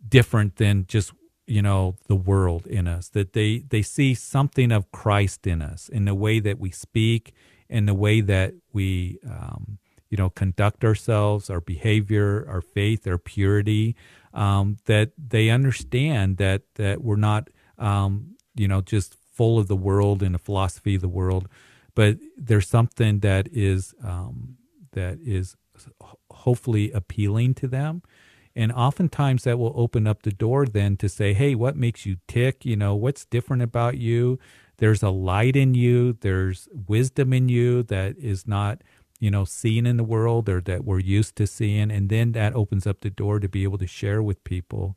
B: different than just you know the world in us that they they see something of christ in us in the way that we speak in the way that we um, you know conduct ourselves our behavior our faith our purity um, that they understand that that we're not um, you know just full of the world and the philosophy of the world but there's something that is um, that is hopefully appealing to them and oftentimes that will open up the door then to say, hey, what makes you tick? You know, what's different about you there's a light in you, there's wisdom in you that is not, you know, seen in the world or that we're used to seeing. And then that opens up the door to be able to share with people.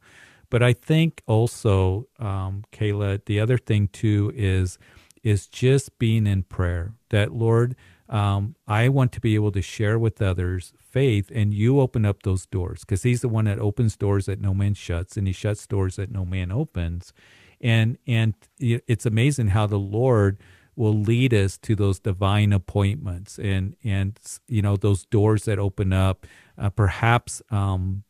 B: But I think also, um, Kayla, the other thing too is is just being in prayer. That Lord, um, I want to be able to share with others faith, and you open up those doors because He's the one that opens doors that no man shuts, and He shuts doors that no man opens. And and it's amazing how the Lord will lead us to those divine appointments and and you know those doors that open up. Uh, perhaps um,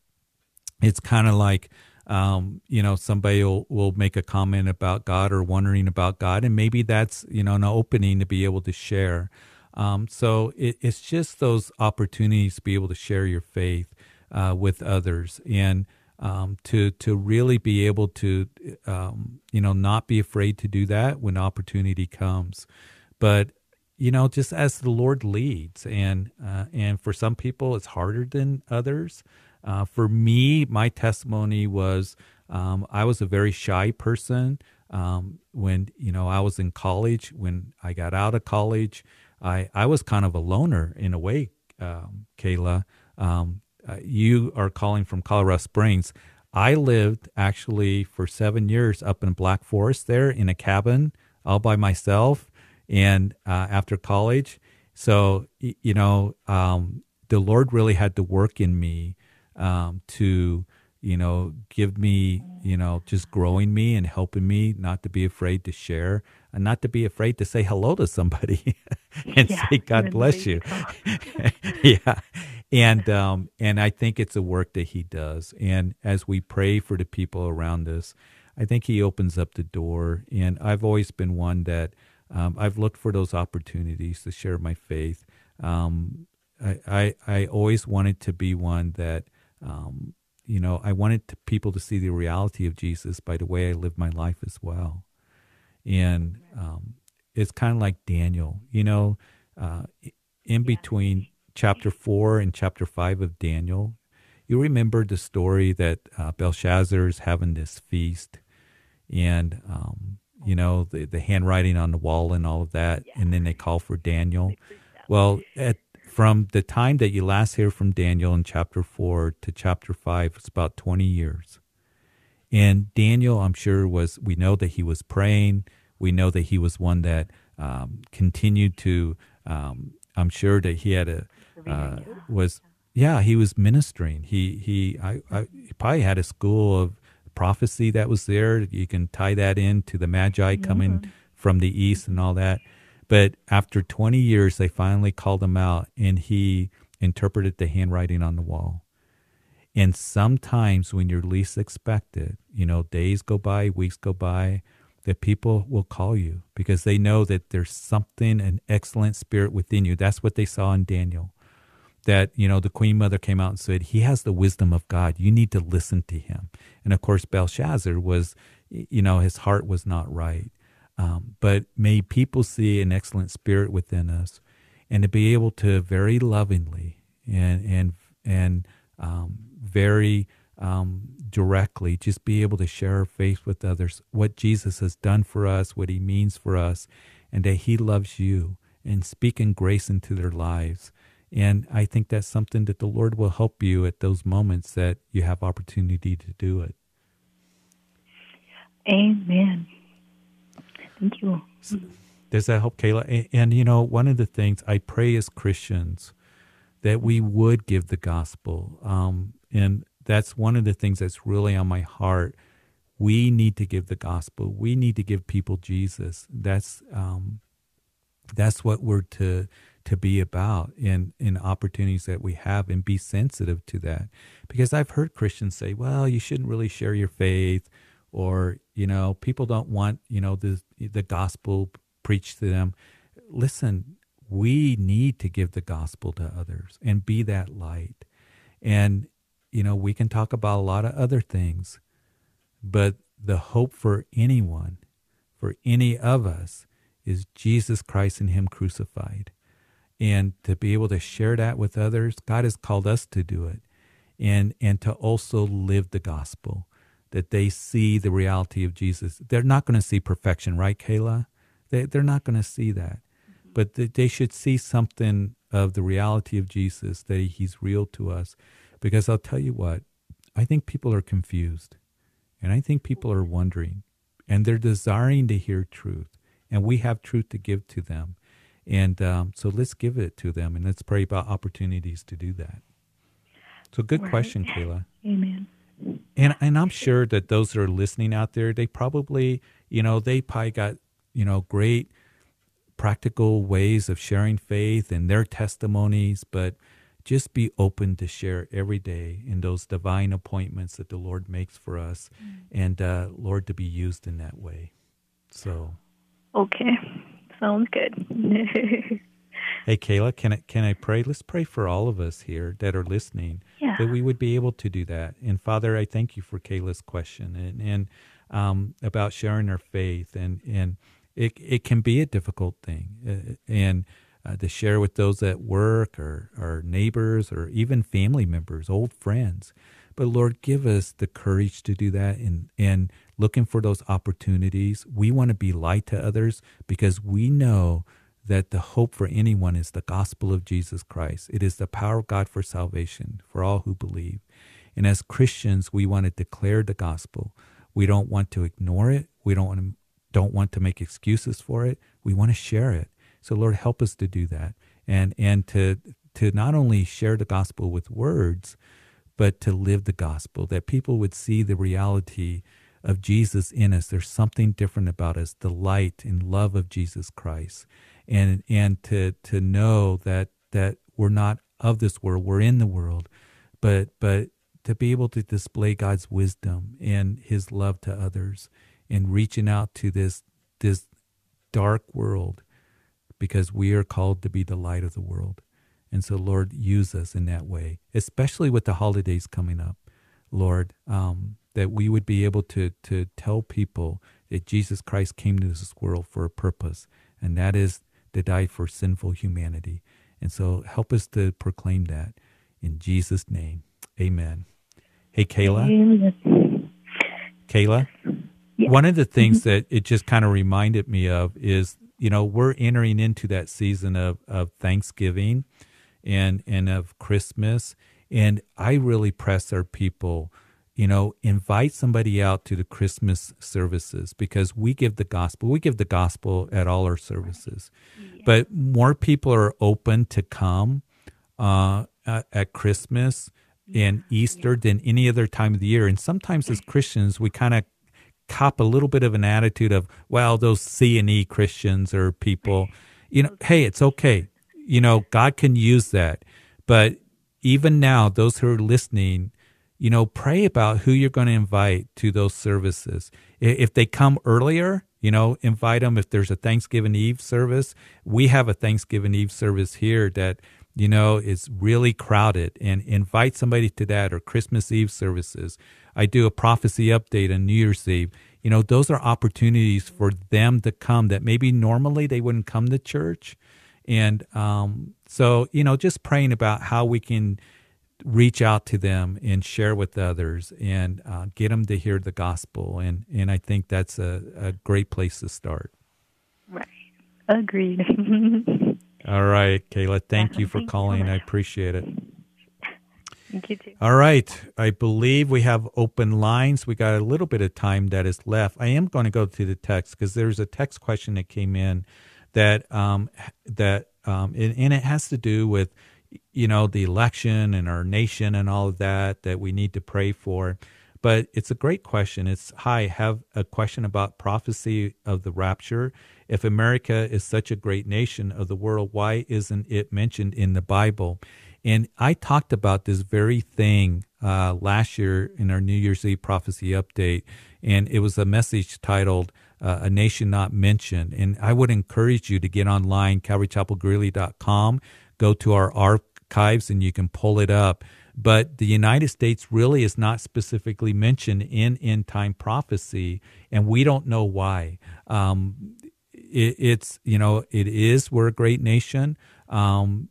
B: it's kind of like um, you know, somebody will, will make a comment about God or wondering about God, and maybe that's, you know, an opening to be able to share. Um, so it, it's just those opportunities to be able to share your faith uh, with others and um, to to really be able to, um, you know, not be afraid to do that when opportunity comes. But you know, just as the Lord leads, and uh, and for some people it's harder than others. Uh, for me, my testimony was um, I was a very shy person. Um, when you know I was in college, when I got out of college, I I was kind of a loner in a way. Um, Kayla, um, uh, you are calling from Colorado Springs. I lived actually for seven years up in Black Forest there in a cabin all by myself, and uh, after college, so you know um, the Lord really had to work in me um, to you know give me you know just growing me and helping me not to be afraid to share and not to be afraid to say hello to somebody and yeah, say god bless you. yeah. And um and i think it's a work that he does. And as we pray for the people around us i think he opens up the door. And i've always been one that um, i've looked for those opportunities to share my faith. Um, I, I i always wanted to be one that um, you know, I wanted to, people to see the reality of Jesus by the way I live my life as well. And um, it's kind of like Daniel, you know, uh, in between chapter four and chapter five of Daniel, you remember the story that uh, Belshazzar is having this feast and, um, you know, the, the handwriting on the wall and all of that. And then they call for Daniel. Well, at from the time that you last hear from Daniel in chapter 4 to chapter 5, it's about 20 years. And Daniel, I'm sure, was, we know that he was praying. We know that he was one that um, continued to, um, I'm sure that he had a, uh, was, yeah, he was ministering. He, he, I, I, he probably had a school of prophecy that was there. You can tie that in to the Magi coming from the east and all that. But after 20 years, they finally called him out and he interpreted the handwriting on the wall. And sometimes when you're least expected, you know, days go by, weeks go by, that people will call you because they know that there's something, an excellent spirit within you. That's what they saw in Daniel. That, you know, the Queen Mother came out and said, He has the wisdom of God. You need to listen to him. And of course, Belshazzar was, you know, his heart was not right. Um, but may people see an excellent spirit within us, and to be able to very lovingly and and and um, very um, directly just be able to share our faith with others, what Jesus has done for us, what He means for us, and that He loves you, and speak speaking grace into their lives. And I think that's something that the Lord will help you at those moments that you have opportunity to do it.
J: Amen. Thank you.
B: Does that help, Kayla? And, and, you know, one of the things I pray as Christians that we would give the gospel. Um, and that's one of the things that's really on my heart. We need to give the gospel. We need to give people Jesus. That's um, that's what we're to to be about in in opportunities that we have and be sensitive to that. Because I've heard Christians say, "Well, you shouldn't really share your faith." Or you know people don't want you know the the gospel preached to them. Listen we need to give the gospel to others and be that light. And you know we can talk about a lot of other things but the hope for anyone for any of us is Jesus Christ and him crucified. And to be able to share that with others God has called us to do it and and to also live the gospel that they see the reality of Jesus. They're not going to see perfection, right, Kayla? They, they're not going to see that. But they should see something of the reality of Jesus, that he's real to us. Because I'll tell you what, I think people are confused. And I think people are wondering. And they're desiring to hear truth. And we have truth to give to them. And um, so let's give it to them and let's pray about opportunities to do that. So, good right. question, Kayla.
J: Amen.
B: And and I'm sure that those that are listening out there, they probably, you know, they probably got, you know, great practical ways of sharing faith and their testimonies, but just be open to share every day in those divine appointments that the Lord makes for us, mm. and uh, Lord to be used in that way. So,
J: okay, sounds good.
B: Hey, Kayla, can I can I pray? Let's pray for all of us here that are listening. That we would be able to do that. And Father, I thank you for Kayla's question and and um, about sharing her faith and and it it can be a difficult thing uh, and. Uh, to share with those at work or our neighbors or even family members, old friends. But Lord, give us the courage to do that and, and looking for those opportunities. We want to be light to others because we know that the hope for anyone is the gospel of Jesus Christ. It is the power of God for salvation for all who believe. And as Christians, we want to declare the gospel. We don't want to ignore it. We don't want to, don't want to make excuses for it. We want to share it. So Lord, help us to do that. And and to to not only share the gospel with words, but to live the gospel, that people would see the reality of Jesus in us. There's something different about us, the light and love of Jesus Christ and and to to know that that we're not of this world, we're in the world, but but to be able to display God's wisdom and His love to others, and reaching out to this this dark world, because we are called to be the light of the world. And so, Lord, use us in that way, especially with the holidays coming up, Lord, um, that we would be able to to tell people that Jesus Christ came to this world for a purpose, and that is to die for sinful humanity. And so help us to proclaim that in Jesus' name. Amen. Hey, Kayla. Amen. Kayla, yeah. one of the things mm-hmm. that it just kind of reminded me of is, you know, we're entering into that season of, of Thanksgiving and, and of Christmas. And I really press our people you know, invite somebody out to the Christmas services because we give the gospel. We give the gospel at all our services, yeah. but more people are open to come uh, at Christmas and Easter yeah. than any other time of the year. And sometimes as Christians, we kind of cop a little bit of an attitude of, well, those C and E Christians or people, you know, hey, it's okay. You know, God can use that. But even now, those who are listening, you know, pray about who you're going to invite to those services. If they come earlier, you know, invite them. If there's a Thanksgiving Eve service, we have a Thanksgiving Eve service here that, you know, is really crowded and invite somebody to that or Christmas Eve services. I do a prophecy update on New Year's Eve. You know, those are opportunities for them to come that maybe normally they wouldn't come to church. And um, so, you know, just praying about how we can reach out to them and share with others and uh, get them to hear the gospel. And, and I think that's a, a great place to start.
J: Right. Agreed.
B: All right, Kayla. Thank yeah, you for calling. You I appreciate it.
J: Thank you too.
B: All right. I believe we have open lines. We got a little bit of time that is left. I am going to go to the text because there's a text question that came in that um, that um, and, and it has to do with you know, the election and our nation and all of that that we need to pray for. But it's a great question. It's hi, have a question about prophecy of the rapture. If America is such a great nation of the world, why isn't it mentioned in the Bible? And I talked about this very thing uh, last year in our New Year's Eve prophecy update, and it was a message titled uh, "A Nation Not Mentioned." And I would encourage you to get online, CalvaryChapelGreeley.com go to our archives and you can pull it up. But the United States really is not specifically mentioned in end time prophecy, and we don't know why. Um, it, it's, you know, it is, we're a great nation. Um,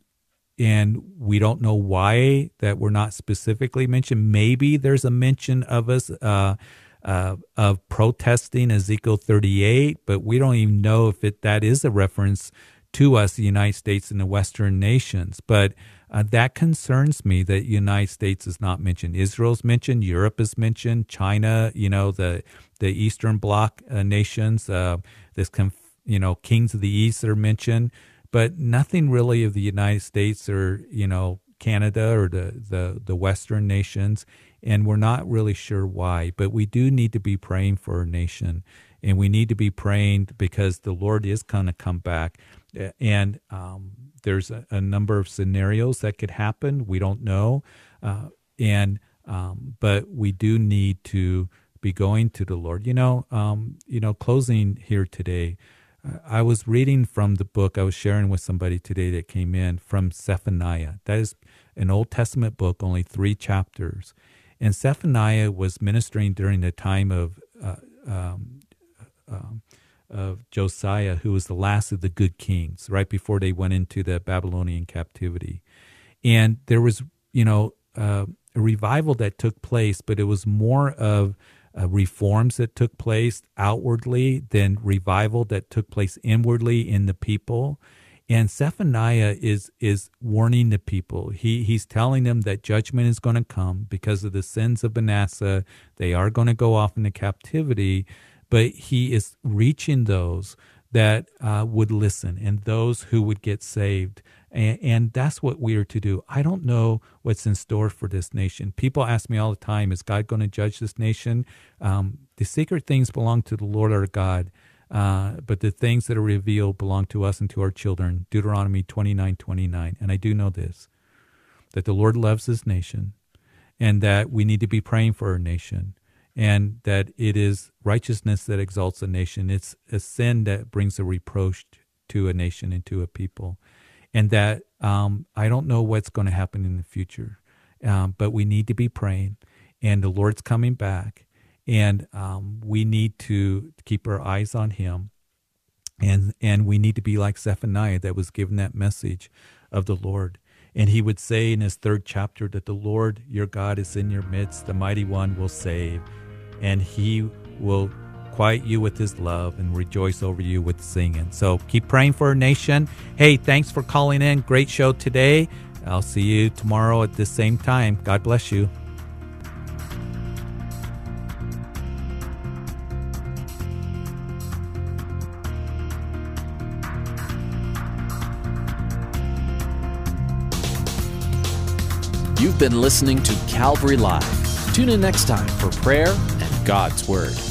B: and we don't know why that we're not specifically mentioned. Maybe there's a mention of us uh, uh, of protesting Ezekiel 38, but we don't even know if it, that is a reference to us, the United States and the Western nations. But uh, that concerns me that the United States is not mentioned. Israel's mentioned, Europe is mentioned, China, you know, the the Eastern Bloc uh, nations, uh, this conf- you know, kings of the East are mentioned, but nothing really of the United States or you know Canada or the the the Western nations, and we're not really sure why. But we do need to be praying for our nation, and we need to be praying because the Lord is going to come back, and um, there's a, a, number of scenarios that could happen. We don't know, uh, and um, but we do need to be going to the Lord. You know, um, you know, closing here today. I was reading from the book I was sharing with somebody today that came in from Zephaniah. That is an Old Testament book, only three chapters. And Zephaniah was ministering during the time of uh, um, um, of Josiah, who was the last of the good kings, right before they went into the Babylonian captivity. And there was, you know, uh, a revival that took place, but it was more of uh, reforms that took place outwardly than revival that took place inwardly in the people. And Zephaniah is is warning the people. He he's telling them that judgment is going to come because of the sins of Manasseh. They are going to go off into captivity, but he is reaching those that uh, would listen and those who would get saved. And, and, that's what we are to do. I don't know what's in store for this nation. People ask me all the time, is God going to judge this nation? Um, the secret things belong to the Lord our God, uh, but the things that are revealed belong to us and to our children. Deuteronomy 29 29. And I do know this that the Lord loves this nation and that we need to be praying for our nation and that it is righteousness that exalts a nation. It's a sin that brings a reproach to a nation and to a people. And that um, I don't know what's going to happen in the future, um, but we need to be praying, and the Lord's coming back, and um, we need to keep our eyes on Him, and and we need to be like Zephaniah that was given that message of the Lord. And he would say in his third chapter that the Lord your God is in your midst, the mighty one will save and He will quiet you with His love and rejoice over you with singing. So keep praying for our nation. Hey, thanks for calling in. Great show today. I'll see you tomorrow at the same time. God bless you.
A: You've been listening to Calvary Live. Tune in next time for prayer God's Word.